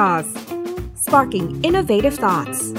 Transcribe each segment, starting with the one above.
Jaws sparking innovative thoughts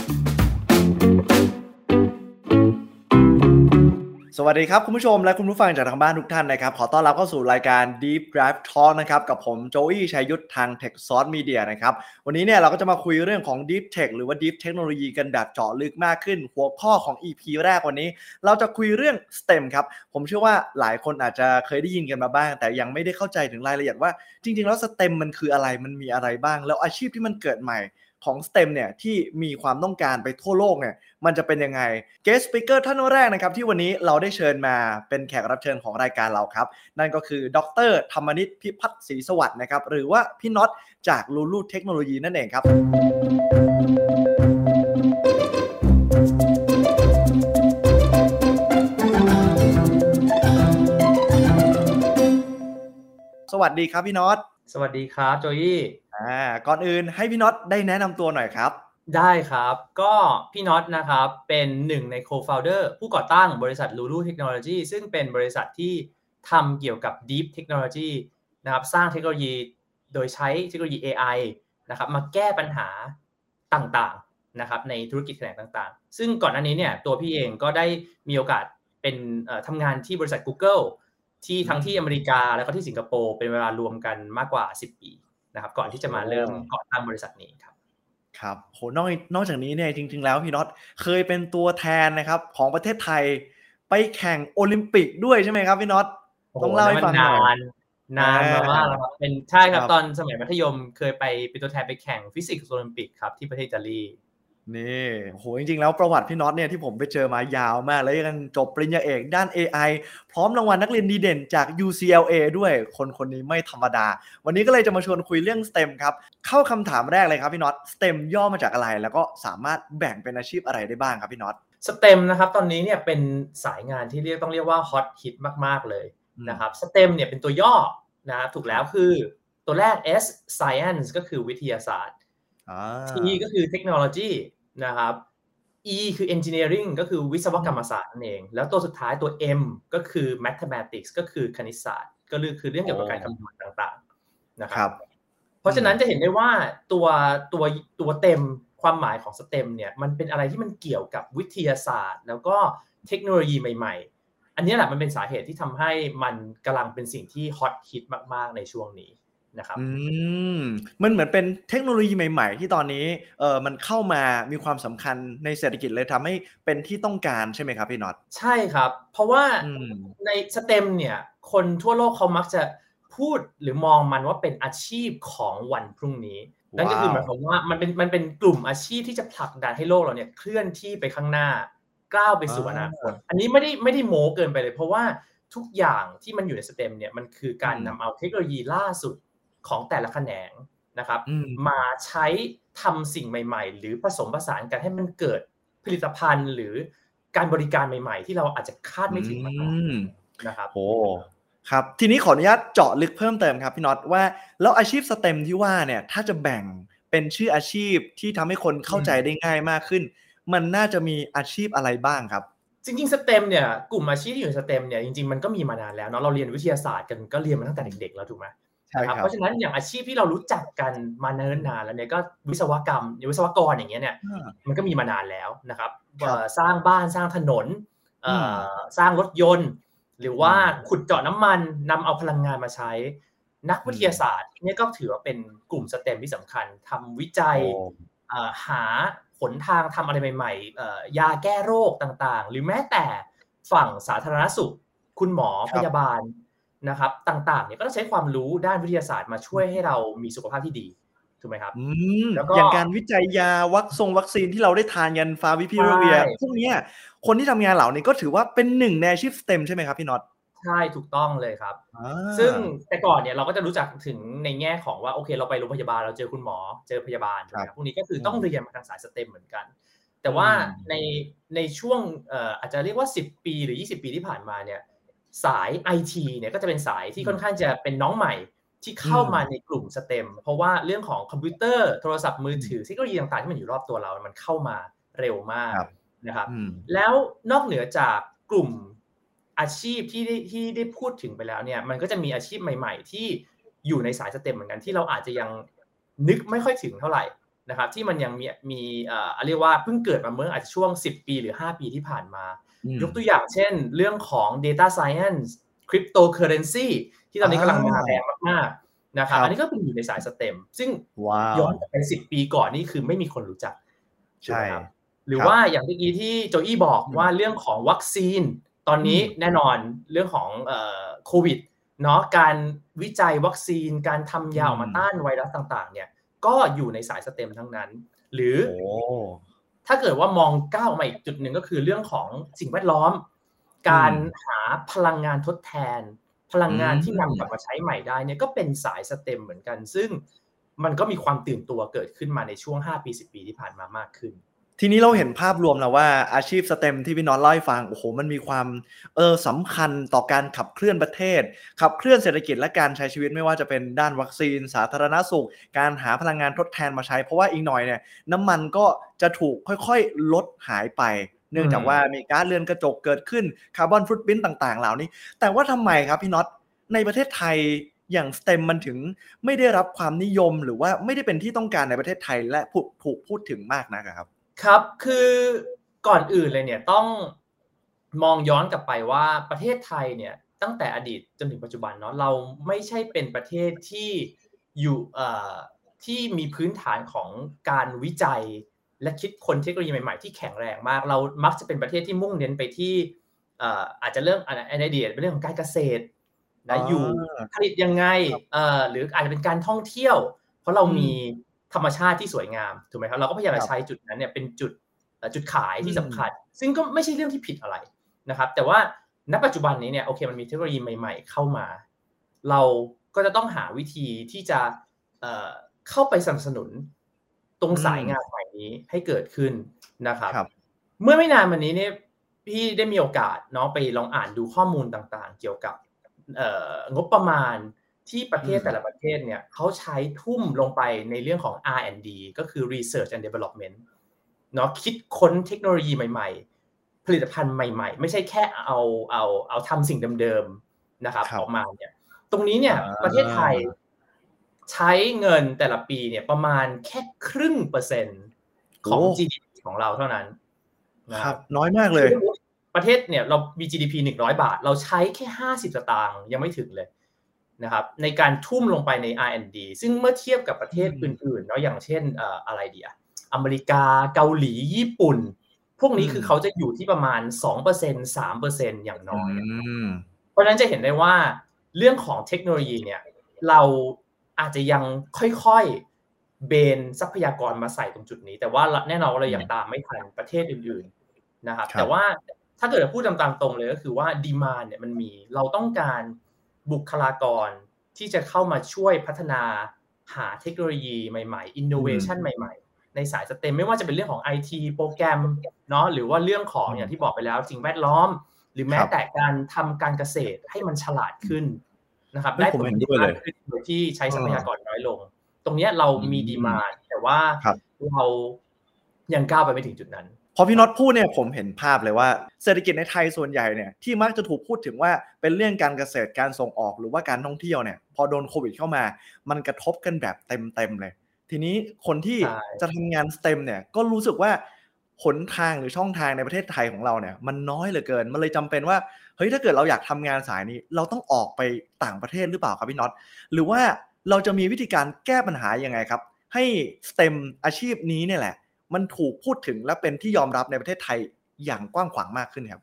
วัสดีครับคุณผู้ชมและคุณผู้ฟังจากทางบ้านทุกท่านนะครับ ขอต้อนรับเข้าสู่รายการ Deep Drive Talk นะครับกับผมโจอี้ชัยยุทธทาง Tech Source Media นะครับวันนี้เนี่ยเราก็จะมาคุยเรื่องของ Deep Tech หรือว่า Deep Technology กันแบบเจาะลึกมากขึ้น หัวข้อของ EP แรกวันนี้ เราจะคุยเรื่อง STEM ครับ ผมเชื่อว่าหลายคนอาจจะเคยได้ยินกันมาบ้าง แต่ยังไม่ได้เข้าใจถึงรายละเอียดว่า จริง ๆ แล้ว STEM มันคืออะไรมันมีอะไรบ้าง แล้วอาชีพที่มันเกิดใหม่ ของ STEM เนี่ยที่มีความต้องการไปทั่วโลกเนี่ยมันจะเป็นยังไง Guest Speaker ท่านแรกนะครับที่วันนี้เราได้เชิญมาเป็นแขกรับเชิญของรายการเราครับ นั่นก็คือดรธรรมนิตพิพัฒน์ศรีสวัสดิ์นะครับหรือว่าพี่น็อตจากลูลูเทคโนโลยีนั่นเองครับสวัสดีครับพี่น็อต สวัสดีครับโจยี่ อ่าก่อนอื่นให้พี่น็อตได้แนะนำตัวหน่อยครับ ได้ครับ ก็พี่น็อตนะครับเป็นหนึ่งใน co-founder ผู้ก่อตั้งบริษัท Lulu Technology ซึ่งเป็นบริษัทที่ทำเกี่ยวกับ Deep Technology นะครับสร้างเทคโนโลยีโดยใช้เทคโนโลยี AI นะครับมาแก้ปัญหาต่างๆนะครับในธุรกิจแขนงต่างๆ ซึ่งก่อนหน้านี้เนี่ยตัวพี่เองก็ได้มีโอกาสเป็นทำงานที่บริษัท Google ที่ทั้งที่อเมริกาแล้วก็ที่สิงคโปร์เป็นเวลารวมกันมากกว่า 10 ปี นะครับก่อนที่จะมาเริ่มก่อตั้งบริษัทนี้ครับครับโหนอกนอกจากนี้เนี่ยจริง ๆ แล้วพี่น็อตเคยเป็นตัวแทนนะครับของประเทศไทยไปแข่งโอลิมปิกด้วยใช่ไหมครับพี่น็อตต้องเล่าให้ฟังหน่อยนานมามากแล้วครับเป็นใช่ครับตอนสมัยมัธยมเคยไปเป็นตัวแทนไปแข่งฟิสิกส์โอลิมปิกครับที่ประเทศอิตาลี นี่โหจริงๆ แล้วประวัติพี่น็อตเนี่ยที่ผมไปเจอมายาวมาก แล้วยังจบปริญญาเอกด้าน AI พร้อมรางวัลนักเรียนดีเด่นจาก UCLA ด้วยคนคนนี้ไม่ธรรมดา วันนี้ก็เลยจะมาชวนคุยเรื่อง STEM ครับ เข้าคำถามแรกเลยครับพี่น็อต STEM ย่อมาจากอะไร แล้วก็สามารถแบ่งเป็นอาชีพอะไรได้บ้างครับพี่น็อต STEM นะครับตอนนี้เนี่ยเป็นสายงานที่เรียกต้องเรียกว่าฮอตฮิตมากๆเลยนะครับ STEM เนี่ยเป็นตัวย่อนะถูกแล้วคือตัวแรก S Science ก็คือวิทยาศาสตร์ T ก็คือเทคโนโลยี นะครับ E คือ engineering ก็คือวิศวกรรมศาสตร์นั่นเอง แล้วตัวสุดท้ายตัว M ก็คือ mathematics ก็คือคณิตศาสตร์ ก็คือเรื่องเกี่ยวกับการคำนวณต่างๆนะครับ เพราะฉะนั้นจะเห็นได้ว่าตัวตัวตัวเต็มความหมายของสเต็มเนี่ยมันเป็นอะไรที่มันเกี่ยวกับวิทยาศาสตร์ แล้วก็เทคโนโลยีใหม่ ๆ อันนี้แหละมันเป็นสาเหตุที่ทำให้มันกำลังเป็นสิ่งที่ฮอตฮิตมากๆในช่วงนี้ นะครับอืมมันเหมือนเป็นเทคโนโลยีใหม่ ๆ ที่ตอนนี้เออมันเข้ามามีความสำคัญในเศรษฐกิจเลยทำให้เป็นที่ต้องการใช่ไหมครับพี่น็อตใช่ครับ เพราะว่าในสเต็มเนี่ย คนทั่วโลกเขามักจะพูดหรือมองมันว่าเป็นอาชีพของวันพรุ่งนี้นั่นก็คือหมายความว่ามันเป็นมันเป็นกลุ่มอาชีพที่จะผลักดันให้โลกเราเนี่ยเคลื่อนที่ไปข้างหน้าก้าวไปสู่อนาคตอันนี้ไม่ได้ไม่ได้โม้เกินไปเลย เพราะว่าทุกอย่างที่มันอยู่ในสเต็มเนี่ยมันคือการนำเอาเทคโนโลยีล่าสุด ของแต่ละแขนงนะครับ มาใช้ทำสิ่งใหม่ ๆ หรือผสมผสานกันให้มันเกิดผลิตภัณฑ์หรือการบริการใหม่ ๆ ที่เราอาจจะคาดไม่ถึงมาก่อนนะครับโอ้ครับทีนี้ขออนุญาตเจาะลึกเพิ่มเติมครับพี่น็อตว่าแล้วอาชีพสเต็มที่ว่าเนี่ยถ้าจะแบ่งเป็นชื่ออาชีพที่ทำให้คนเข้าใจได้ง่ายมากขึ้น มันน่าจะมีอาชีพอะไรบ้างครับ จริงๆสเต็มเนี่ยกลุ่มอาชีพที่อยู่ในสเต็มเนี่ยจริงๆมันก็มีมานานแล้วเนาะเราเรียนวิทยาศาสตร์กันก็เรียนมาตั้งแต่เด็กๆแล้วถูกไหม ครับเพราะฉะนั้นอย่างอาชีพที่เรารู้จักกันมาเนิ่นนานแล้วเนี่ยก็วิศวกรรมวิศวกรอย่างเงี้ยเนี่ยมันก็มีมานานแล้วนะครับสร้างบ้านสร้างถนนสร้างรถยนต์ หรือว่าขุดเจาะน้ำมันนำเอาพลังงานมาใช้ นักวิทยาศาสตร์เนี่ยก็ถือว่าเป็นกลุ่มสเต็มที่สำคัญทำวิจัยหาหนทางทำอะไรใหม่ๆยาแก้โรคต่างๆ หรือแม้แต่ฝั่งสาธารณสุข คุณหมอพยาบาล นะครับต่างๆเนี่ยก็ต้องใช้ความรู้ด้านวิทยาศาสตร์มาช่วยให้เรามีสุขภาพที่ดีถูกไหมครับแล้วก็อย่างการวิจัยยาวัคซงวัคซีนที่เราได้ทานยันฟาวิพิโรเวียพวกนี้คนที่ทำงานเหล่านี้ก็ถือว่าเป็นหนึ่งในอาชีพสเต็มใช่ไหมครับพี่น็อตใช่ถูกต้องเลยครับ ซึ่งแต่ก่อนเนี่ยเราก็จะรู้จักถึงในแง่ของว่าโอเค เราไปโรงพยาบาลเราเจอคุณหมอเจอพยาบาลพวกนี้ก็คือต้องเรียนมาทางสายสเต็มเหมือนกัน แต่ว่าในในช่วงอาจจะเรียกว่า 10 ปีหรือ 20 ปีที่ผ่านมาเนี่ย สาย IT เนี่ยก็จะเป็นสายที่ค่อนข้างจะเป็นน้องใหม่ที่เข้ามาในกลุ่มสเต็มเพราะว่าเรื่องของคอมพิวเตอร์โทรศัพท์มือถือเทคโนโลยีต่างๆที่มันอยู่รอบตัวเรา มันเข้ามาเร็วมากนะครับ แล้วนอกเหนือจากกลุ่มอาชีพที่ได้ที่ได้พูดถึงไปแล้วเนี่ย มันก็จะมีอาชีพใหม่ๆ ที่อยู่ในสายสเต็มเหมือนกันที่เราอาจจะยังนึกไม่ค่อยถึงเท่าไหร่นะครับ ที่มันยังมีมีเอ่อเรียกว่าเพิ่งเกิดมาเมื่ออาจจะช่วง 10 ปีหรือ 5 ปีที่ผ่านมา ยกตัวอย่างเช่น เรื่องของ Data Science Cryptocurrency ที่ตอนนี้กำลังมาแรงมากๆนะครับอันนี้ก็เป็นอยู่ในสายสเต็ม ซึ่งย้อนไปสิบปีก่อนนี่คือไม่มีคนรู้จักใช่หรือว่าอย่างเมื่อกี้ที่โจอี้บอกว่าเรื่องของวัคซีน ตอนนี้แน่นอนเรื่องของโควิดเนาะการวิจัยวัคซีนการทำยาออกมาต้านไวรัสต่าง ๆ เนี่ย ก็อยู่ในสายสเต็มทั้งนั้น หรือ ถ้าเกิดว่ามองก้าวมาอีกจุดหนึ่งก็คือเรื่องของสิ่งแวดล้อม การหาพลังงานทดแทน พลังงานที่นำกลับมาใช้ใหม่ได้เนี่ยก็เป็นสายสเต็มเหมือนกัน ซึ่งมันก็มีความตื่นตัวเกิดขึ้นมาในช่วง 5 ปี 10 ปีที่ผ่านมามากขึ้น ทีนี้เราเห็นภาพรวมแล้วว่าอาชีพสเต็มที่พี่น้องเล่าให้ฟังโอ้โหมันมีความเออสำคัญต่อการขับเคลื่อนประเทศ ขับเคลื่อนเศรษฐกิจและการใช้ชีวิตไม่ว่าจะเป็นด้านวัคซีน สาธารณสุข การหาพลังงานทดแทนมาใช้ เพราะว่าอีกหน่อยเนี่ยน้ำมันก็จะถูกค่อยๆ ลดหายไป เนื่องจากว่ามีกาซเรือนกระจกเกิดขึ้นคาร์บอนฟุตพิ้นต่าง ๆ เหล่านี้ แต่ว่าทำไมครับพี่น็อตในประเทศไทยอย่างสเต็มมันถึงไม่ได้รับความนิยมหรือว่าไม่ได้เป็นที่ต้องการในประเทศไทยและถูกพูดถึงมากนะครับ ครับคือก่อนอื่นเลยเนี่ยต้องมองย้อนกลับไปว่าประเทศไทยเนี่ยตั้งแต่อดีตจนถึงปัจจุบันเนาะเราไม่ใช่เป็นประเทศที่อยู่ที่มีพื้นฐานของการวิจัย และคิดคนเทคโนโลยีใหม่ๆที่แข็งแรงมาก เรามักจะเป็นประเทศที่มุ่งเน้นไปที่อาจจะเรื่องไอเดียเป็นเรื่องของการเกษตรนะอยู่ผลิตยังไงหรืออาจจะเป็นการท่องเที่ยว เพราะเรามี ธรรมชาติที่สวยงามถูกไหมครับเราก็พยายามจะใช้จุดนั้นเนี่ยเป็นจุดจุดขายที่สำคัญ ซึ่งก็ไม่ใช่เรื่องที่ผิดอะไรนะครับ แต่ว่าณปัจจุบันนี้เนี่ยโอเคมันมีเทคโนโลยีใหม่ ๆ เข้ามา เราก็จะต้องหาวิธีที่จะเข้าไปสนับสนุนตรงสายงานใหม่นี้ให้เกิดขึ้นนะครับรบเมื่อไม่นานมานี้เนี่ยพี่ได้มีโอกาสเนาะไปลองอ่านดูข้อมูลต่างๆ เกี่ยวกับงบประมาณ ที่ประเทศแต่ละประเทศเนี่ยเขาใช้ทุ่มลงไปในเรื่องของ R&D ก็คือ Research and Development เนาะคิดค้นเทคโนโลยีใหม่ ๆ ผลิตภัณฑ์ใหม่ ๆ ไม่ใช่แค่เอาเอาเอาทำสิ่งเดิมๆนะครับออกมาเนี่ยตรงนี้เนี่ยประเทศไทยใช้เงินแต่ละปีเนี่ยประมาณแค่ครึ่งเปอร์เซ็นต์ของ GDP ของเราเท่านั้นนะครับ น้อยมากเลย ประเทศเนี่ยเรามี GDP หนึ่งร้อยบาท เราใช้แค่ห้าสิบสตางค์ยังไม่ถึงเลย นะครับในการทุ่มลงไปใน R&D ซึ่งเมื่อเทียบกับประเทศอื่นๆเนาะอย่างเช่นอะไรเดียอเมริกาเกาหลีญี่ปุ่น พวกนี้คือเขาจะอยู่ที่ประมาณ 2% 3%อย่างน้อย เพราะฉะนั้นจะเห็นได้ว่าเรื่องของเทคโนโลยีเนี่ยเราอาจจะยังค่อยๆเบนทรัพยากรมาใส่ตรงจุดนี้ แต่ว่าแน่นอนเราอย่างตามไม่ทันประเทศอื่นๆนะครับแต่ว่าถ้าเกิดพูดตามตรงเลยก็คือว่า demand เนี่ยมันมีเราต้องการ บุคลากรที่จะเข้ามาช่วยพัฒนาหาเทคโนโลยีใหม่ๆ อินโนเวชันใหม่ๆ ในสาย STEM ไม่ว่าจะเป็นเรื่องของ IT โปรแกรมเนาะหรือว่าเรื่องของอย่างที่บอกไปแล้วสิ่งแวดล้อม หรือแม้แต่การทำการเกษตรให้มันฉลาดขึ้นนะครับได้ผลดีมากขึ้นโดยที่ใช้ทรัพยากรน้อยลง ตรงนี้เรามีดีมาแต่ว่าเรายังก้าวไปไม่ถึงจุดนั้นพ อพี่น็อตพูดเนี่ยผมเห็นภาพเลยว่าเศรษฐกิจในไทยส่วนใหญ่เนี่ยที่มักจะถูกพูดถึงว่าเป็นเรื่องการเกษตรการส่งออกหรือว่าการท่องเที่ยวเนี่ยพอโดนโควิดเข้ามา มันกระทบกันแบบเต็มๆเลย ทีนี้คนที่จะทำงานสเต็มเนี่ยก็รู้สึกว่าหนทางหรือช่องทางในประเทศไทยของเราเนี่ยมันน้อยเหลือเกิน มันเลยจำเป็นว่าเฮ้ยถ้าเกิดเราอยากทำงานสายนี้ เราต้องออกไปต่างประเทศหรือเปล่าครับพี่น็อตหรือว่าเราจะมีวิธีการแก้ปัญหายังไงครับ ให้สเต็มอาชีพนี้เนี่ยแหละ มันถูกพูดถึงและเป็นที่ยอมรับในประเทศไทยอย่างกว้างขวางมากขึ้นครับ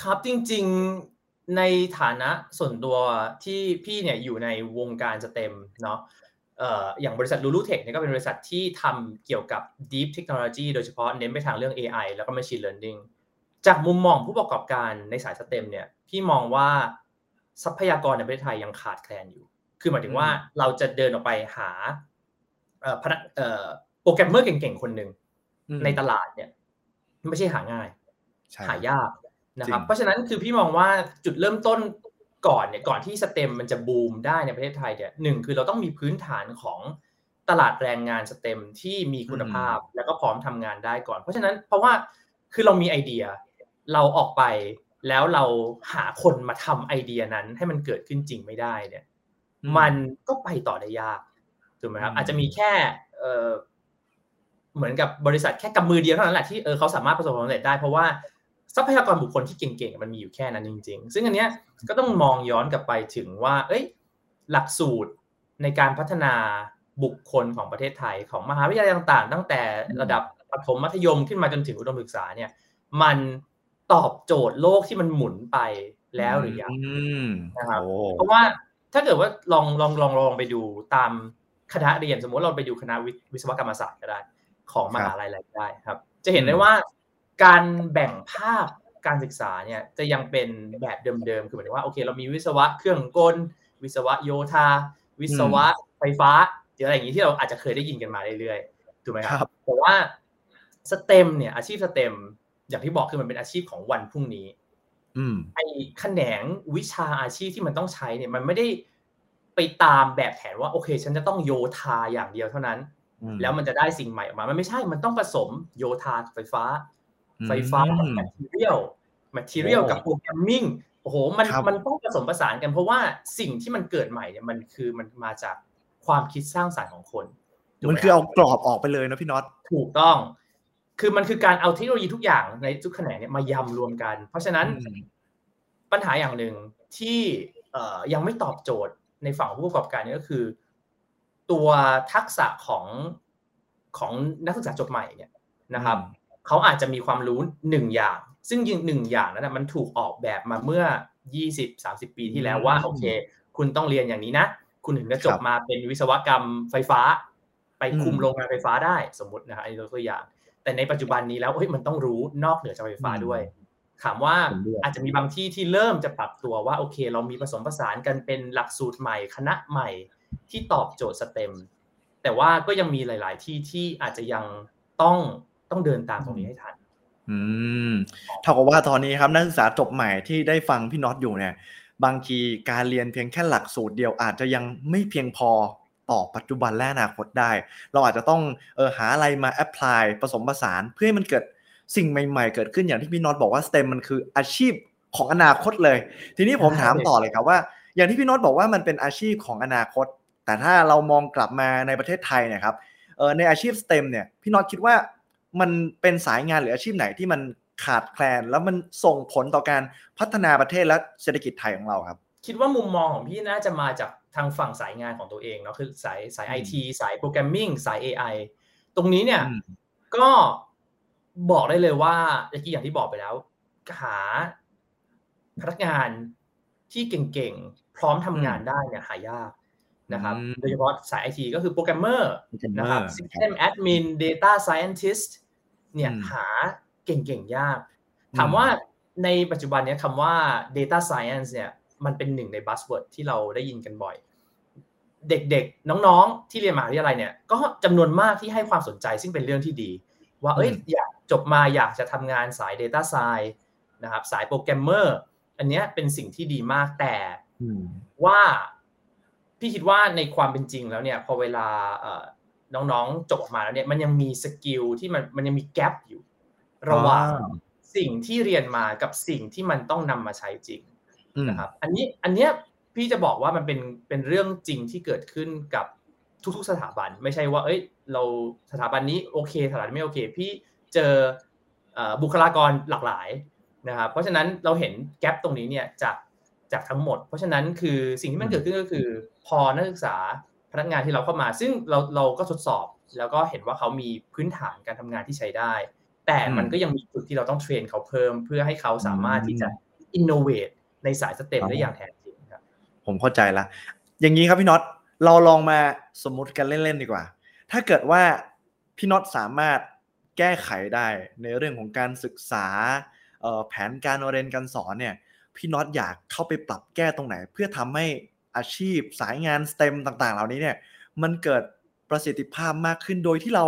ครับจริงๆในฐานะส่วนตัวที่พี่เนี่ยอยู่ในวงการสเต็มเนาะอย่างบริษัท Lulu Tech เนี่ยก็เป็นบริษัทที่ทำเกี่ยวกับ Deep Technology โดยเฉพาะเน้นไปทางเรื่อง AI แล้วก็ Machine Learning จากมุมมองผู้ประกอบการในสายสเต็มเนี่ยพี่มองว่าทรัพยากรในประเทศไทยยังขาดแคลนอยู่ คือหมายถึงว่าเราจะเดินออกไปหาโปรแกรมเมอร์เก่งๆ คนหนึ่ง ในตลาดเนี่ย ไม่ใช่หาง่าย หายากนะครับ เพราะฉะนั้นคือพี่มองว่าจุดเริ่มต้นก่อนเนี่ยก่อนที่สเต็มมันจะบูมได้ในประเทศไทยเนี่ยหนึ่งคือเราต้องมีพื้นฐานของตลาดแรงงานสเต็มที่มีคุณภาพแล้วก็พร้อมทำงานได้ก่อน เพราะฉะนั้นเพราะว่าคือเรามีไอเดีย เราออกไปแล้วเราหาคนมาทำไอเดียนั้นให้มันเกิดขึ้นจริงไม่ได้เนี่ย มันก็ไปต่อได้ยากถูถูกไหมครับอาจจะมีแค่ เออเหมือนกับบริษัทแค่กำมือเดียวเท่านั้นแหละที่เออเขาสามารถประสบความสำเร็จได้เพราะว่าทรัพยากรบุคคลที่เก่งๆมันมีอยู่แค่นั้นจริง ๆ ซึ่งอันเนี้ยก็ต้องมองย้อนกลับไปถึงว่า เอ้ย หลักสูตรในการพัฒนาบุคคลของประเทศไทยของมหาวิทยาลัยต่างๆ ตั้งแต่ระดับประถมมัธยมขึ้นมาจนถึงอุดมศึกษาเนี่ย มันตอบโจทย์โลกที่มันหมุนไปแล้วหรือยังนะครับเพราะว่าถ้าเกิดว่าลองลองลองลองไปดูตามคณะเรียนสมมติเราไปดูคณะวิศวกรรมศาสตร์ก็ได้ ของมหาลัยอะไรได้ครับ จะเห็นได้ว่าการแบ่งภาพการศึกษาเนี่ยจะยังเป็นแบบเดิมๆ คือหมายถึงว่าโอเคเรามีวิศวะเครื่องกล วิศวะโยธา วิศวะไฟฟ้าหรืออะไรอย่างนี้ที่เราอาจจะเคยได้ยินกันมาเรื่อยๆถูกไหมครับแต่ว่าสเต็มเนี่ยอาชีพสเต็มอย่างที่บอกคือมันเป็นอาชีพของวันพรุ่งนี้ไอ้แขนงวิชาอาชีพที่มันต้องใช้เนี่ยมันไม่ได้ไปตามแบบแผนว่าโอเค ฉันจะต้องโยธาอย่างเดียวเท่านั้น แล้วมันจะได้สิ่งใหม่ออกมา มันไม่ใช่ มันต้องผสมโยธาไฟฟ้า ไฟฟ้ากับ material material กับ programming โอ้โห มันมันต้องผสมผสานกันเพราะว่าสิ่งที่มันเกิดใหม่เนี่ยมันคือมันมาจากความคิดสร้างสรรค์ของคน มันคือเอากรอบออกไปเลยนะพี่น็อต ถูกต้อง คือมันคือการเอาเทคโนโลยีทุกอย่างในทุกแขนงเนี่ยมายำรวมกัน เพราะฉะนั้นปัญหาอย่างหนึ่งที่ยังไม่ตอบโจทย์ในฝั่งผู้ประกอบการนี่ก็คือ ตัวทักษะของของนักศึกษาจบใหม่เนี่ยนะครับเขาอาจจะมีความรู้หนึ่งอย่าง ซึ่งยิงหนึ่งอย่างนั้นมันถูกออกแบบมาเมื่อ 20-30 ปีที่แล้วว่าโอเค คุณต้องเรียนอย่างนี้นะ คุณถึงจะจบมาเป็นวิศวกรรมไฟฟ้า ไปคุมโรงงานไฟฟ้าได้สมมตินะอันนี้ตัวอย่าง แต่ในปัจจุบันนี้แล้วเฮ้ยมันต้องรู้นอกเหนือจากไฟฟ้าด้วยถามว่าอาจจะมีบางที่ที่เริ่มจะปรับตัวว่าโอเค เรามีผสมผสานกันเป็นหลักสูตรใหม่คณะใหม่ ที่ตอบโจทย์สเต็ม แต่ว่าก็ยังมีหลาย ๆ ที่ที่อาจจะยังต้องต้องเดินตามตรงนี้ให้ทัน อืมเท่ากับว่าตอนนี้ครับนักศึกษาจบใหม่ที่ได้ฟังพี่น็อตอยู่เนี่ย บางทีการเรียนเพียงแค่หลักสูตรเดียวอาจจะยังไม่เพียงพอต่อปัจจุบันและอนาคตได้ เราอาจจะต้องเออหาอะไรมา apply ผสมผสานเพื่อให้มันเกิดสิ่งใหม่ ๆ เกิดขึ้นอย่างที่พี่น็อตบอกว่า STEM มันคืออาชีพของอนาคตเลย ทีนี้ผมถามต่อเลยครับว่า อย่างที่พี่น็อตบอกว่ามันเป็นอาชีพของอนาคต แต่ถ้าเรามองกลับมาในประเทศไทยเนี่ยครับในอาชีพ STEM เนี่ยพี่น็อตคิดว่ามันเป็นสายงานหรืออาชีพไหนที่มันขาดแคลน แล้วมันส่งผลต่อการพัฒนาประเทศและเศรษฐกิจไทยของเราครับ คิดว่ามุมมองของพี่น่าจะมาจากทางฝั่งสายงานของตัวเองเนาะคือสายสายไอทีสาย programming สาย AI ตรงนี้เนี่ยก็บอกได้เลยว่าเมื่อกี้อย่างที่บอกไปแล้ว หาพนักงานที่เก่งๆ พร้อมทำงานได้เนี่ยหายาก นะครับโดยเฉพาะสายไอทีก็คือโปรแกรมเมอร์นะครับ System Admin Data Scientist เนี่ยหาเก่งๆ ยาก ถามว่าในปัจจุบันนี้คำว่า Data Science เนี่ยมันเป็นหนึ่งใน buzzword ที่เราได้ยินกันบ่อย เด็กๆ น้องๆ ที่เรียนมหาวิทยาลัยเนี่ยก็จำนวนมากที่ให้ความสนใจซึ่งเป็นเรื่องที่ดี ว่าเอ้ยอยากจบมาอยากจะทำงานสาย Data Science นะครับสายโปรแกรมเมอร์อันนี้เป็นสิ่งที่ดีมากแต่ว่า พี่คิดว่าในความเป็นจริงแล้วเนี่ยพอเวลาน้องๆจบออกมาแล้วเนี่ยมันยังมีสกิลที่มันมันยังมีแกลบอยู่ ระหว่างสิ่งที่เรียนมากับสิ่งที่มันต้องนำมาใช้จริงนะครับ อันนี้อันเนี้ยพี่จะบอกว่ามันเป็นเป็นเรื่องจริงที่เกิดขึ้นกับทุกๆสถาบัน ไม่ใช่ว่า เอ้ย เราสถาบันนี้โอเคสถาบันไม่โอเค พี่เจอบุคลากรหลากหลายนะครับ เพราะฉะนั้นเราเห็นgap ตรงนี้เนี่ยจากจากทั้งหมด เพราะฉะนั้นคือสิ่งที่มันเกิดขึ้นก็คือ พอนักศึกษาพนักงานที่เราเข้ามา ซึ่งเราเราก็ทดสอบ แล้วก็เห็นว่าเขามีพื้นฐานการทำงานที่ใช้ได้ แต่มันก็ยังมีจุดที่เราต้อง train เขาเพิ่ม เพื่อให้เขาสามารถที่จะ innovate ในสาย STEM ได้อย่างแท้จริงครับ ผมเข้าใจละ อย่างนี้ครับพี่น็อตเราลองมาสมมุติกันเล่นๆดีกว่า ถ้าเกิดว่าพี่น็อตสามารถแก้ไขได้ในเรื่องของการศึกษาแผนการเรียนการสอนเนี่ยพี่น็อตอยากเข้าไปปรับแก้ตรงไหน เพื่อทำให้ อาชีพ สายงานสเต็มต่างๆ เหล่านี้เนี่ยมันเกิดประสิทธิภาพมากขึ้นโดยที่เรา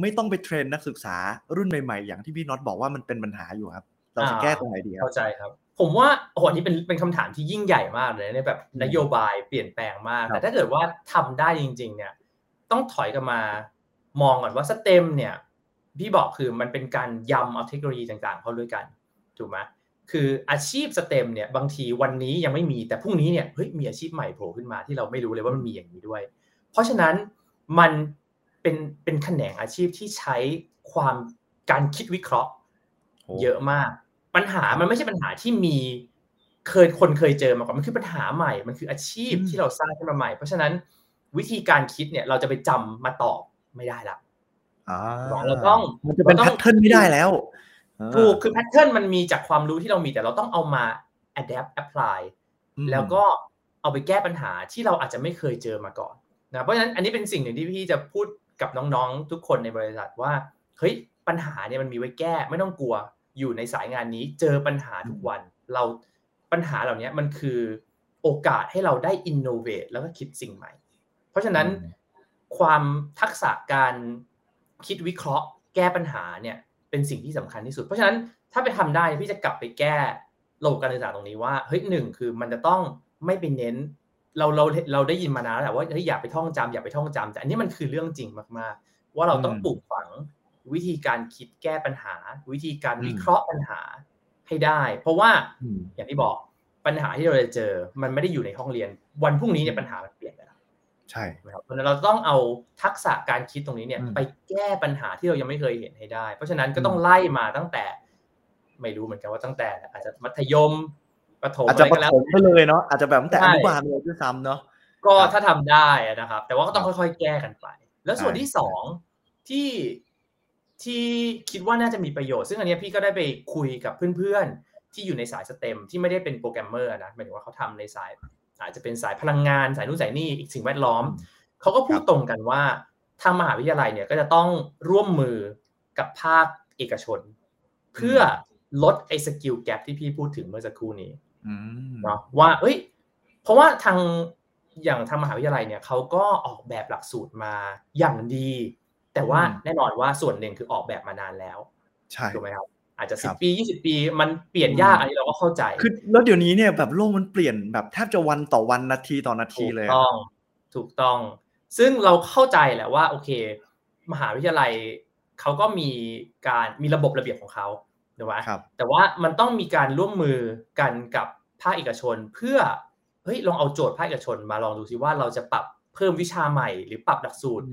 ไม่ต้องไปเทรนนักศึกษารุ่นใหม่ๆ อย่างที่พี่น็อตบอกว่ามันเป็นปัญหาอยู่ครับ เราจะแก้ตรงไหนดีครับเข้าใจครับ ผมว่าโอ้โหนี่เป็นเป็นคำถามที่ยิ่งใหญ่มากเลยในแบบนโยบายเปลี่ยนแปลงมาก แต่ถ้าเกิดว่าทำได้จริง ๆ เนี่ยต้องถอยกันมามองก่อนว่าสเต็มเนี่ยพี่บอกคือมันเป็นการยำเอาเทคโนโลยีต่างๆ เข้าด้วยกันถูกไหม คืออาชีพสเต็มเนี่ยบางทีวันนี้ยังไม่มีแต่พรุ่งนี้เนี่ยเฮ้ยมีอาชีพใหม่โผล่ขึ้นมาที่เราไม่รู้เลยว่ามันมีอย่างนี้ด้วย เพราะฉะนั้นมันเป็นเป็นแขนงอาชีพที่ใช้ความการคิดวิเคราะห์ เยอะมาก ปัญหามันไม่ใช่ปัญหาที่มีเคยคนเคยเจอมาก่อนมันคือปัญหาใหม่มันคืออาชีพที่เราสร้างขึ้นมาใหม่ เพราะฉะนั้นวิธีการคิดเนี่ยเราจะไปจำมาตอบไม่ได้ละเราต้องมันจะเป็น pattern ไม่ได้แล้ว ถูกคือ pattern มันมีจากความรู้ที่เรามีแต่เราต้องเอามา adapt apply แล้วก็เอาไปแก้ปัญหาที่เราอาจจะไม่เคยเจอมาก่อนนะเพราะฉะนั้นอันนี้เป็นสิ่งหนึ่งที่พี่จะพูดกับน้องๆ ทุกคนในบริษัทว่าเฮ้ยปัญหาเนี่ยมันมีไว้แก้ไม่ต้องกลัวอยู่ในสายงานนี้เจอปัญหาทุกวัน เราปัญหาเหล่านี้มันคือโอกาสให้เราได้อินโนเวทแล้วก็คิดสิ่งใหม่ เพราะฉะนั้นความทักษะการคิดวิเคราะห์ แก้ปัญหาเนี่ย เป็นสิ่งที่สำคัญที่สุด เพราะฉะนั้นถ้าไปทำได้พี่จะกลับไปแก้ระบบการศึกษาตรงนี้ว่าเฮ้ยหนึ่งคือมันจะต้องไม่ไปเน้น เราเราเราได้ยินมานานแล้วว่าเฮ้ยอย่าไปท่องจำอย่าไปท่องจำแต่อันนี้มันคือเรื่องจริงมากๆ ว่าเราต้องปลูกฝังวิธีการคิดแก้ปัญหา วิธีการวิเคราะห์ปัญหาให้ได้ เพราะว่าอย่างที่บอกปัญหาที่เราจะเจอ มันไม่ได้อยู่ในห้องเรียน วันพรุ่งนี้เนี่ยปัญหามันเปลี่ยนไปแล้ว ใช่ครับเพราะนั้นเราต้องเอาทักษะการคิดตรงนี้เนี่ย ไปแก้ปัญหาที่เรายังไม่เคยเห็นให้ได้ เพราะฉะนั้นก็ต้องไล่มาตั้งแต่ ไม่รู้เหมือนกันว่าตั้งแต่ อาจจะมัธยมประถมอาจจะประถมไปเลยเนาะอาจจะแบบตั้งแต่อนุบาลเลยด้วยซ้ำเนาะก็ถ้าทำได้นะครับ แต่ว่าก็ต้องค่อยๆ แก้กันไป แล้วส่วนที่สองที่ที่คิดว่าน่าจะมีประโยชน์ ซึ่งอันนี้พี่ก็ได้ไปคุยกับเพื่อนๆที่อยู่ในสาย STEM ที่ไม่ได้เป็นโปรแกรมเมอร์นะหมายถึงว่าเขาทำในสาย อาจจะเป็นสายพลังงาน สายนู่นสายนี่อีกสิ่งแวดล้อมเขาก็พูดตรงกันว่าทางมหาวิทยาลัยเนี่ยก็จะต้องร่วมมือกับภาคเอกชน เพื่อลดไอ้ skill gap ที่พี่พูดถึงเมื่อสักครู่นี้เนาะว่า เอ้ย เพราะว่าทางอย่างทางมหาวิทยาลัยเนี่ยเขาก็ออกแบบหลักสูตรมาอย่างดี แต่ว่าแน่นอนว่าส่วนหนึ่งคือออกแบบมานานแล้วใช่ถูกไหมครับ อาจจะสิบปียี่สิบปี มันเปลี่ยนยากอันนี้เราก็เข้าใจคือแล้วเดี๋ยวนี้เนี่ยแบบโลกมันเปลี่ยนแบบแทบจะวันต่อวันนาทีต่อนาทีเลยถูกต้องถูกต้อง ซึ่งเราเข้าใจแหละว่าโอเค มหาวิทยาลัยเขาก็มีการมีระบบระเบียบของเขาถูกไหมครับแต่ว่ามันต้องมีการร่วมมือกันกับภาคเอกชน เพื่อเฮ้ยลองเอาโจทย์ภาคเอกชนมาลองดูซิว่าเราจะปรับเพิ่มวิชาใหม่ หรือปรับหลักสูตร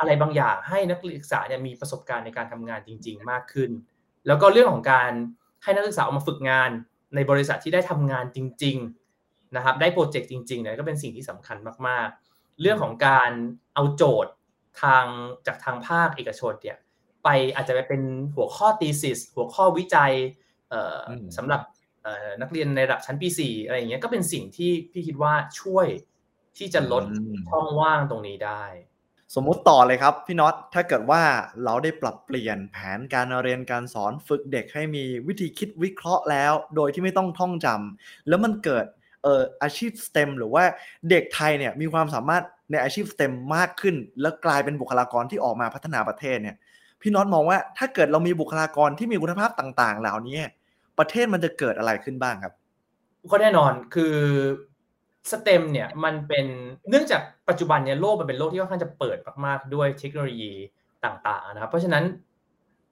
อะไรบางอย่างให้นักศึกษาเนี่ยมีประสบการณ์ในการทำงานจริง ๆ มากขึ้น แล้วก็เรื่องของการให้นักศึกษาออกมาฝึกงานในบริษัทที่ได้ทำงานจริง ๆนะครับ ได้โปรเจกต์จริงๆเนี่ยก็เป็นสิ่งที่สำคัญมากๆ เรื่องของการเอาโจทย์ทางจากทางภาคเอกชนเนี่ยไปอาจจะไปเป็นหัวข้อ thesis หัวข้อวิจัยสำหรับนักเรียนในระดับชั้นปี4อะไรอย่างเงี้ยก็เป็นสิ่งที่พี่คิดว่าช่วยที่จะลดช่องว่างตรงนี้ได้ สมมุติต่อเลยครับพี่น็อตถ้าเกิดว่าเราได้ปรับเปลี่ยนแผนการเรียนการสอนฝึกเด็กให้มีวิธีคิดวิเคราะห์แล้ว โดยที่ไม่ต้องท่องจำแล้วมันเกิดเอ่ออาชีพ STEM หรือว่าเด็กไทยเนี่ยมีความสามารถในอาชีพ STEM มากขึ้น แล้วกลายเป็นบุคลากรที่ออกมาพัฒนาประเทศเนี่ยพี่น็อตมองว่าถ้าเกิดเรามีบุคลากรที่มีคุณภาพต่าง ๆ เหล่านี้ ประเทศมันจะเกิดอะไรขึ้นบ้างครับ ก็แน่นอนคือ สเต็มเนี่ยมันเป็นเนื่องจากปัจจุบันเนี่ยโลกมันเป็นโลกที่ค่อนข้างจะเปิดมากๆด้วยเทคโนโลยีต่างๆนะครับ เพราะฉะนั้น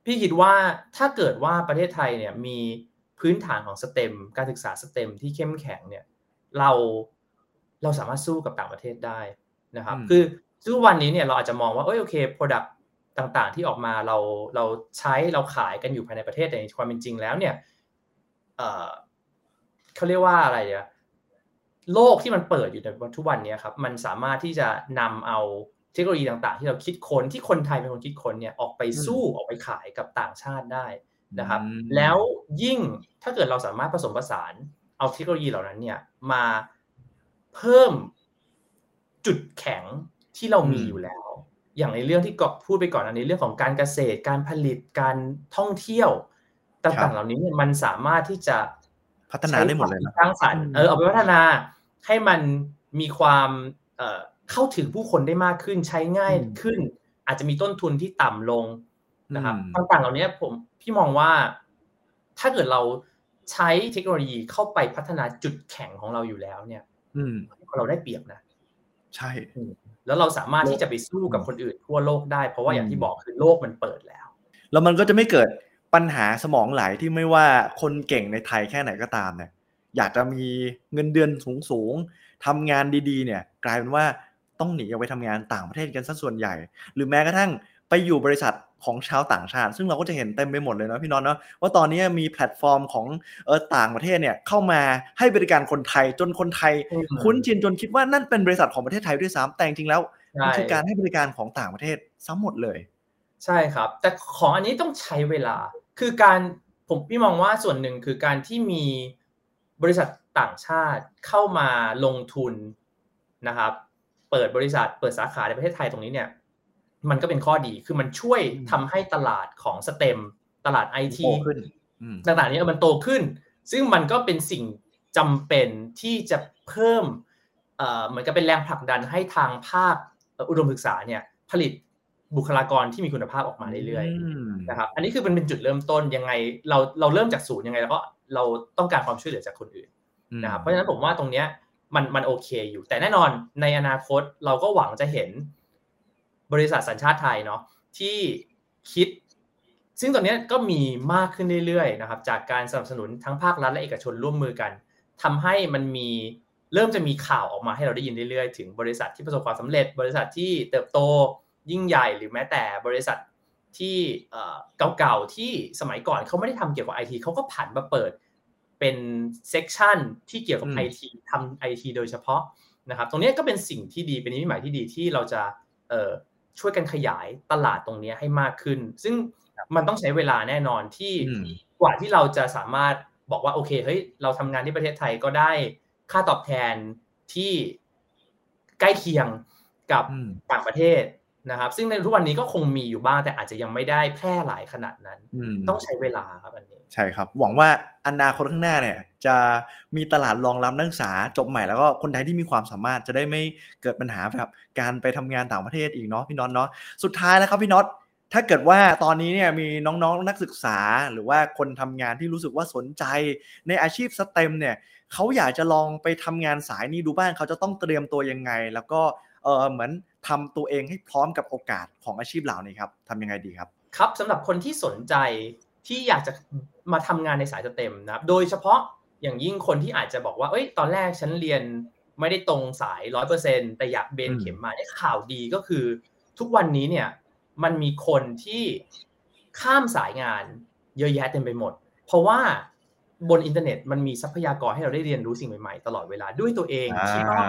พี่คิดว่าถ้าเกิดว่าประเทศไทยเนี่ยมีพื้นฐานของสเต็มการศึกษาสเต็มที่เข้มแข็งเนี่ยเราเราสามารถสู้กับต่างประเทศได้นะครับ คือทุกวันนี้เนี่ยเราอาจจะมองว่าเอ้ยโอเคโปรดักต์ต่างๆ ที่ออกมาเราเราใช้เราขายกันอยู่ภายในประเทศแต่ในความเป็นจริงแล้วเนี่ยเออเขาเรียกว่าอะไรอะ โลกที่มันเปิดอยู่ในทุกวันนี้ครับมันสามารถที่จะนำเอาเทคโนโลยีต่างๆ ที่เราคิดค้นที่คนไทยเป็นคนคิดค้นเนี่ยออกไปสู้ออกไปขายกับต่างชาติได้นะครับ แล้วยิ่งถ้าเกิดเราสามารถผสมผสานเอาเทคโนโลยีเหล่านั้นเนี่ยมาเพิ่มจุดแข็งที่เรามีอยู่แล้ว อย่างในเรื่องที่กพูดไปก่อนอันนี้เรื่องของการเกษตรการผลิตการท่องเที่ยวต่างๆเหล่านี้เนี่ยมันสามารถที่จะพัฒนาได้หมดเลยนะสร้างสรรค์เออเอาไปพัฒนา ให้มันมีความเข้าถึงผู้คนได้มากขึ้นใช้ง่ายขึ้น อาจจะมีต้นทุนที่ต่ำลงนะครับต่างๆเหล่านี้ผมพี่มองว่า ถ้าเกิดเราใช้เทคโนโลยีเข้าไปพัฒนาจุดแข็งของเราอยู่แล้วเนี่ยเราได้เปรียบนะ ใช่แล้วเราสามารถที่จะไปสู้กับคนอื่นทั่วโลกได้เพราะว่าอย่างที่บอกคือโลกมันเปิดแล้ว แล้วมันก็จะไม่เกิดปัญหาสมองไหลที่ไม่ว่าคนเก่งในไทยแค่ไหนก็ตามเนี่ย อยากจะมีเงินเดือนสูงๆทำงานดีๆ เนี่ยกลายเป็นว่าต้องหนีออกไปทำงานต่างประเทศกันซะส่วนใหญ่ หรือแม้กระทั่งไปอยู่บริษัทของชาวต่างชาติ ซึ่งเราก็จะเห็นเต็มไปหมดเลยนะพี่น้องเนาะว่าตอนนี้มีแพลตฟอร์มของเออต่างประเทศเนี่ยเข้ามาให้บริการคนไทยจนคนไทย คุ้นชินจนคิดว่านั่นเป็นบริษัทของประเทศไทยด้วยซ้ำแต่จริงๆแล้วมันคือการให้บริการของต่างประเทศซ้ำหมดเลย ใช่ครับ แต่ของอันนี้ต้องใช้เวลาคือการผมพี่มองว่าส่วนหนึ่งคือการที่มี บริษัทต่างชาติเข้ามาลงทุนนะครับ เปิดบริษัทเปิดสาขาในประเทศไทยตรงนี้เนี่ย มันก็เป็นข้อดีคือมันช่วยทำให้ตลาดของสเต็มตลาดไอทีต่างๆนี้มันโตขึ้น ซึ่งมันก็เป็นสิ่งจำเป็นที่จะเพิ่มเหมือนกับเป็นแรงผลักดันให้ทางภาคอุดมศึกษาเนี่ยผลิตบุคลากรที่มีคุณภาพออกมาเรื่อยๆนะครับ อันนี้คือมันเป็นจุดเริ่มต้นยังไงเราเราเริ่มจากศูนย์ยังไงแล้วก็ เราต้องการความช่วยเหลือจากคนอื่นนะครับเพราะฉะนั้นผมว่าตรงเนี้ยมันมันโอเคอยู่ แต่แน่นอนในอนาคตเราก็หวังจะเห็นบริษัทสัญชาติไทยเนาะที่คิด ซึ่งตอนนี้ก็มีมากขึ้นเรื่อยๆนะครับ จากการสนับสนุนทั้งภาครัฐและเอกชนร่วมมือกันทำให้มันมีเริ่มจะมีข่าวออกมาให้เราได้ยินเรื่อยๆ ถึงบริษัทที่ประสบความสำเร็จ บริษัทที่เติบโตยิ่งใหญ่หรือแม้แต่บริษัท ที่เก่าๆที่สมัยก่อนเขาไม่ได้ทำเกี่ยวกับไอทีเขาก็ผันมาเปิดเป็นเซกชันที่เกี่ยวกับไอทีทำไอทีโดยเฉพาะนะครับตรงนี้ก็เป็นสิ่งที่ดีเป็นนิมิตหมายที่ดีที่เราจะช่วยกันขยายตลาดตรงนี้ให้มากขึ้น ซึ่งมันต้องใช้เวลาแน่นอนที่กว่าที่เราจะสามารถบอกว่าโอเคเฮ้ยเราทำงานที่ประเทศไทยก็ได้ค่าตอบแทนที่ใกล้เคียงกับต่างประเทศ นะครับซึ่งในทุกวันนี้ก็คงมีอยู่บ้างแต่อาจจะยังไม่ได้แพร่หลายขนาดนั้น ต้องใช้เวลาครับอันนี้ใช่ครับ หวังว่าอนาคตข้างหน้าเนี่ย จะมีตลาดรองรับนักศึกษาจบใหม่แล้วก็คนไทยที่มีความสามารถจะได้ไม่เกิดปัญหาแบบการไปทำงานต่างประเทศอีกเนาะพี่น็อตเนาะสุดท้ายแล้วครับพี่น็อตถ้าเกิดว่าตอนนี้เนี่ยมีน้องๆนักศึกษาหรือว่าคนทำงานที่รู้สึกว่าสนใจในอาชีพสเต็มเนี่ยเขาอยากจะลองไปทำงานสายนี้ดูบ้างเขาจะต้องเตรียมตัวยังไง แล้วก็เออเหมือน ทำตัวเองให้พร้อมกับโอกาสของอาชีพเหล่านี้ครับทำยังไงดีครับ ครับสำหรับคนที่สนใจที่อยากจะมาทำงานในสายสเต็มนะครับ โดยเฉพาะอย่างยิ่งคนที่อาจจะบอกว่าเอ้ย ตอนแรกฉันเรียนไม่ได้ตรงสายร้อยเปอร์เซ็นแต่อยากเบนเข็มมาได้ข่าวดีก็คือ ทุกวันนี้เนี่ยมันมีคนที่ข้ามสายงานเยอะแยะเต็มไปหมด เพราะว่าบนอินเทอร์เน็ตมันมีทรัพยากรให้เราได้เรียนรู้สิ่งใหม่ๆ ตลอดเวลาด้วยตัวเองพี่น็อต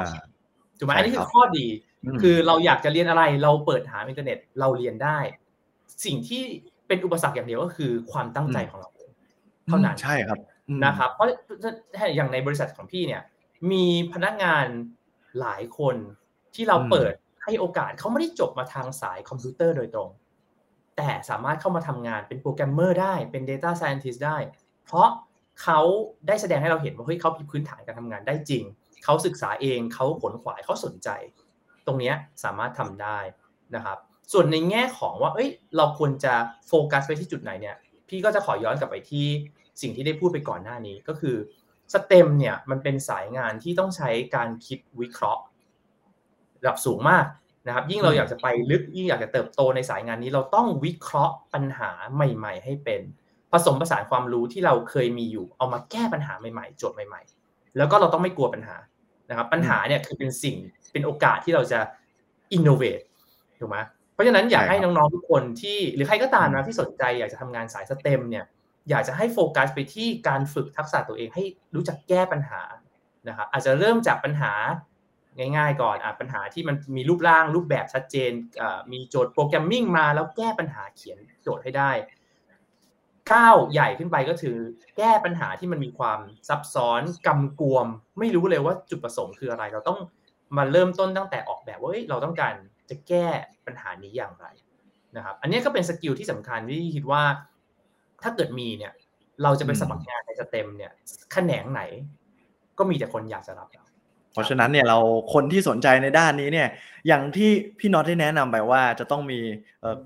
ถูกไหมอันนี้คือข้อดี คือเราอยากจะเรียนอะไรเราเปิดหาอินเทอร์เน็ตเราเรียนได้ สิ่งที่เป็นอุปสรรคอย่างเดียวก็คือความตั้งใจของเราเท่านั้นใช่ครับนะครับ เพราะอย่างในบริษัทของพี่เนี่ย มีพนักงานหลายคนที่เราเปิดให้โอกาสเขาไม่ได้จบมาทางสายคอมพิวเตอร์โดยตรง แต่สามารถเข้ามาทำงานเป็นโปรแกรมเมอร์ได้เป็น Data Scientist ได้ เพราะเขาได้แสดงให้เราเห็นว่าเฮ้ยเขามีพื้นฐานการทำงานได้จริง เขาศึกษาเองเขาขนขวายเขาสนใจ ตรงนี้สามารถทำได้นะครับ ส่วนในแง่ของว่า เอ้ย เราควรจะโฟกัสไปที่จุดไหนเนี่ย พี่ก็จะขอย้อนกลับไปที่สิ่งที่ได้พูดไปก่อนหน้านี้ก็คือสเต็มเนี่ยมันเป็นสายงานที่ต้องใช้การคิดวิเคราะห์ระดับสูงมากนะครับ ยิ่งเราอยากจะไปลึกยิ่งอยากจะเติบโตในสายงานนี้เราต้องวิเคราะห์ปัญหาใหม่ ๆ ให้เป็น ผสมผสานความรู้ที่เราเคยมีอยู่ เอามาแก้ปัญหาใหม่ๆโจทย์ใหม่ ๆ แล้วก็เราต้องไม่กลัวปัญหา นะครับปัญหาเนี่ยคือเป็นสิ่งเป็นโอกาสที่เราจะอินโนเวทถูกไหมเพราะฉะนั้นอยากให้น้องๆทุกคนที่หรือใครก็ตามนะที่สนใจอยากจะทำงานสายสเต็มเนี่ยอยากจะให้โฟกัสไปที่การฝึกทักษะตัวเองให้รู้จักแก้ปัญหานะครับอาจจะเริ่มจากปัญหาง่ายๆ ก่อนอะปัญหาที่มันมีรูปร่างรูปแบบชัดเจนมีโจทย์ programming มาแล้วแก้ปัญหาเขียนโจทย์ให้ได้ ก้าวใหญ่ขึ้นไปก็คือ แก้ปัญหาที่มันมีความซับซ้อนกำกวม ไม่รู้เลยว่าจุดประสงค์คืออะไร เราต้องมาเริ่มต้นตั้งแต่ออกแบบว่าเราต้องการจะแก้ปัญหานี้อย่างไรนะครับ อันนี้ก็เป็น skill ที่สำคัญที่คิดว่า ถ้าเกิดมีเนี่ย เราจะไปสมัครงานในสเต็มเนี่ยแขนงไหน ก็มีแต่คนอยากจะรับเรา เพราะฉะนั้นเนี่ยเราคนที่สนใจในด้านนี้เนี่ยอย่างที่พี่น็อตได้แนะนำไปว่าจะต้องมี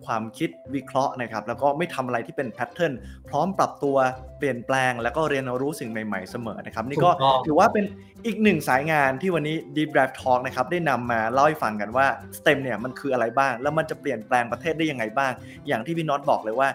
ความคิดวิเคราะห์นะครับแล้วก็ไม่ทำอะไรที่เป็นแพทเทิร์นพร้อมปรับตัวเปลี่ยนแปลง แล้วก็เรียนรู้สิ่งใหม่ๆเสมอนะครับนี่ก็ถือว่าเป็นอีกหนึ่งสายงานที่วันนี้ Deep Dive Talk นะครับได้นำมาเล่าให้ฟังกันว่า STEM เนี่ยมันคืออะไรบ้าง แล้วมันจะเปลี่ยนแปลงประเทศได้ยังไงบ้าง อย่างที่พี่น็อตบอกเลยว่า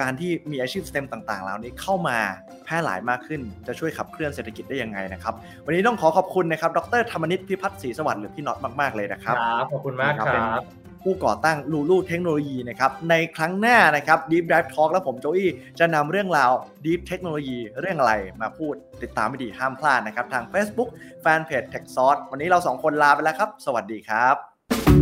การที่มีอาชีพ STEM ต่างๆ เหล่านี้เข้ามาแพร่หลายมากขึ้น จะช่วยขับเคลื่อนเศรษฐกิจได้ยังไงนะครับ วันนี้ต้องขอขอบคุณนะครับ ดรธรรมนิตพิพัฒน์ศรีสวัสดิ์หรือพี่น็อตมากๆเลยนะครับขอบคุณมากครับผู้ก่อตั้งลูลูเทคโนโลยีนะครับ ในครั้งหน้านะครับ Deep Drive Talk และผมโจอี้จะนำเรื่องราว Deep เทคโนโลยีเรื่องอะไรมาพูดติดตามไม่ดีห้ามพลาดนะครับ ทาง Facebook Fanpage Tech s o u r c e วันนี้เราสองคนลาไปแล้วครับ สวัสดีครับ